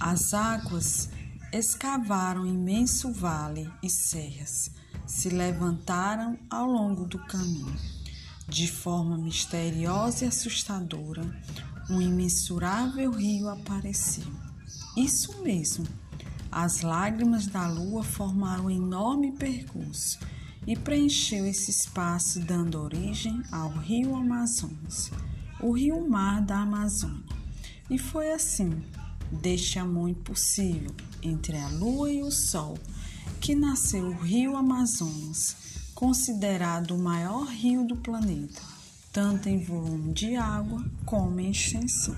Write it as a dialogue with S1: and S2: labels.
S1: As águas escavaram imenso vale e serras, se levantaram ao longo do caminho. De forma misteriosa e assustadora, um imensurável rio apareceu. Isso mesmo, as lágrimas da lua formaram um enorme percurso e preencheu esse espaço, dando origem ao rio Amazonas, o rio mar da Amazônia. E foi assim, deste amor impossível entre a lua e o sol, que nasceu o rio Amazonas, considerado o maior rio do planeta, tanto em volume de água como em extensão.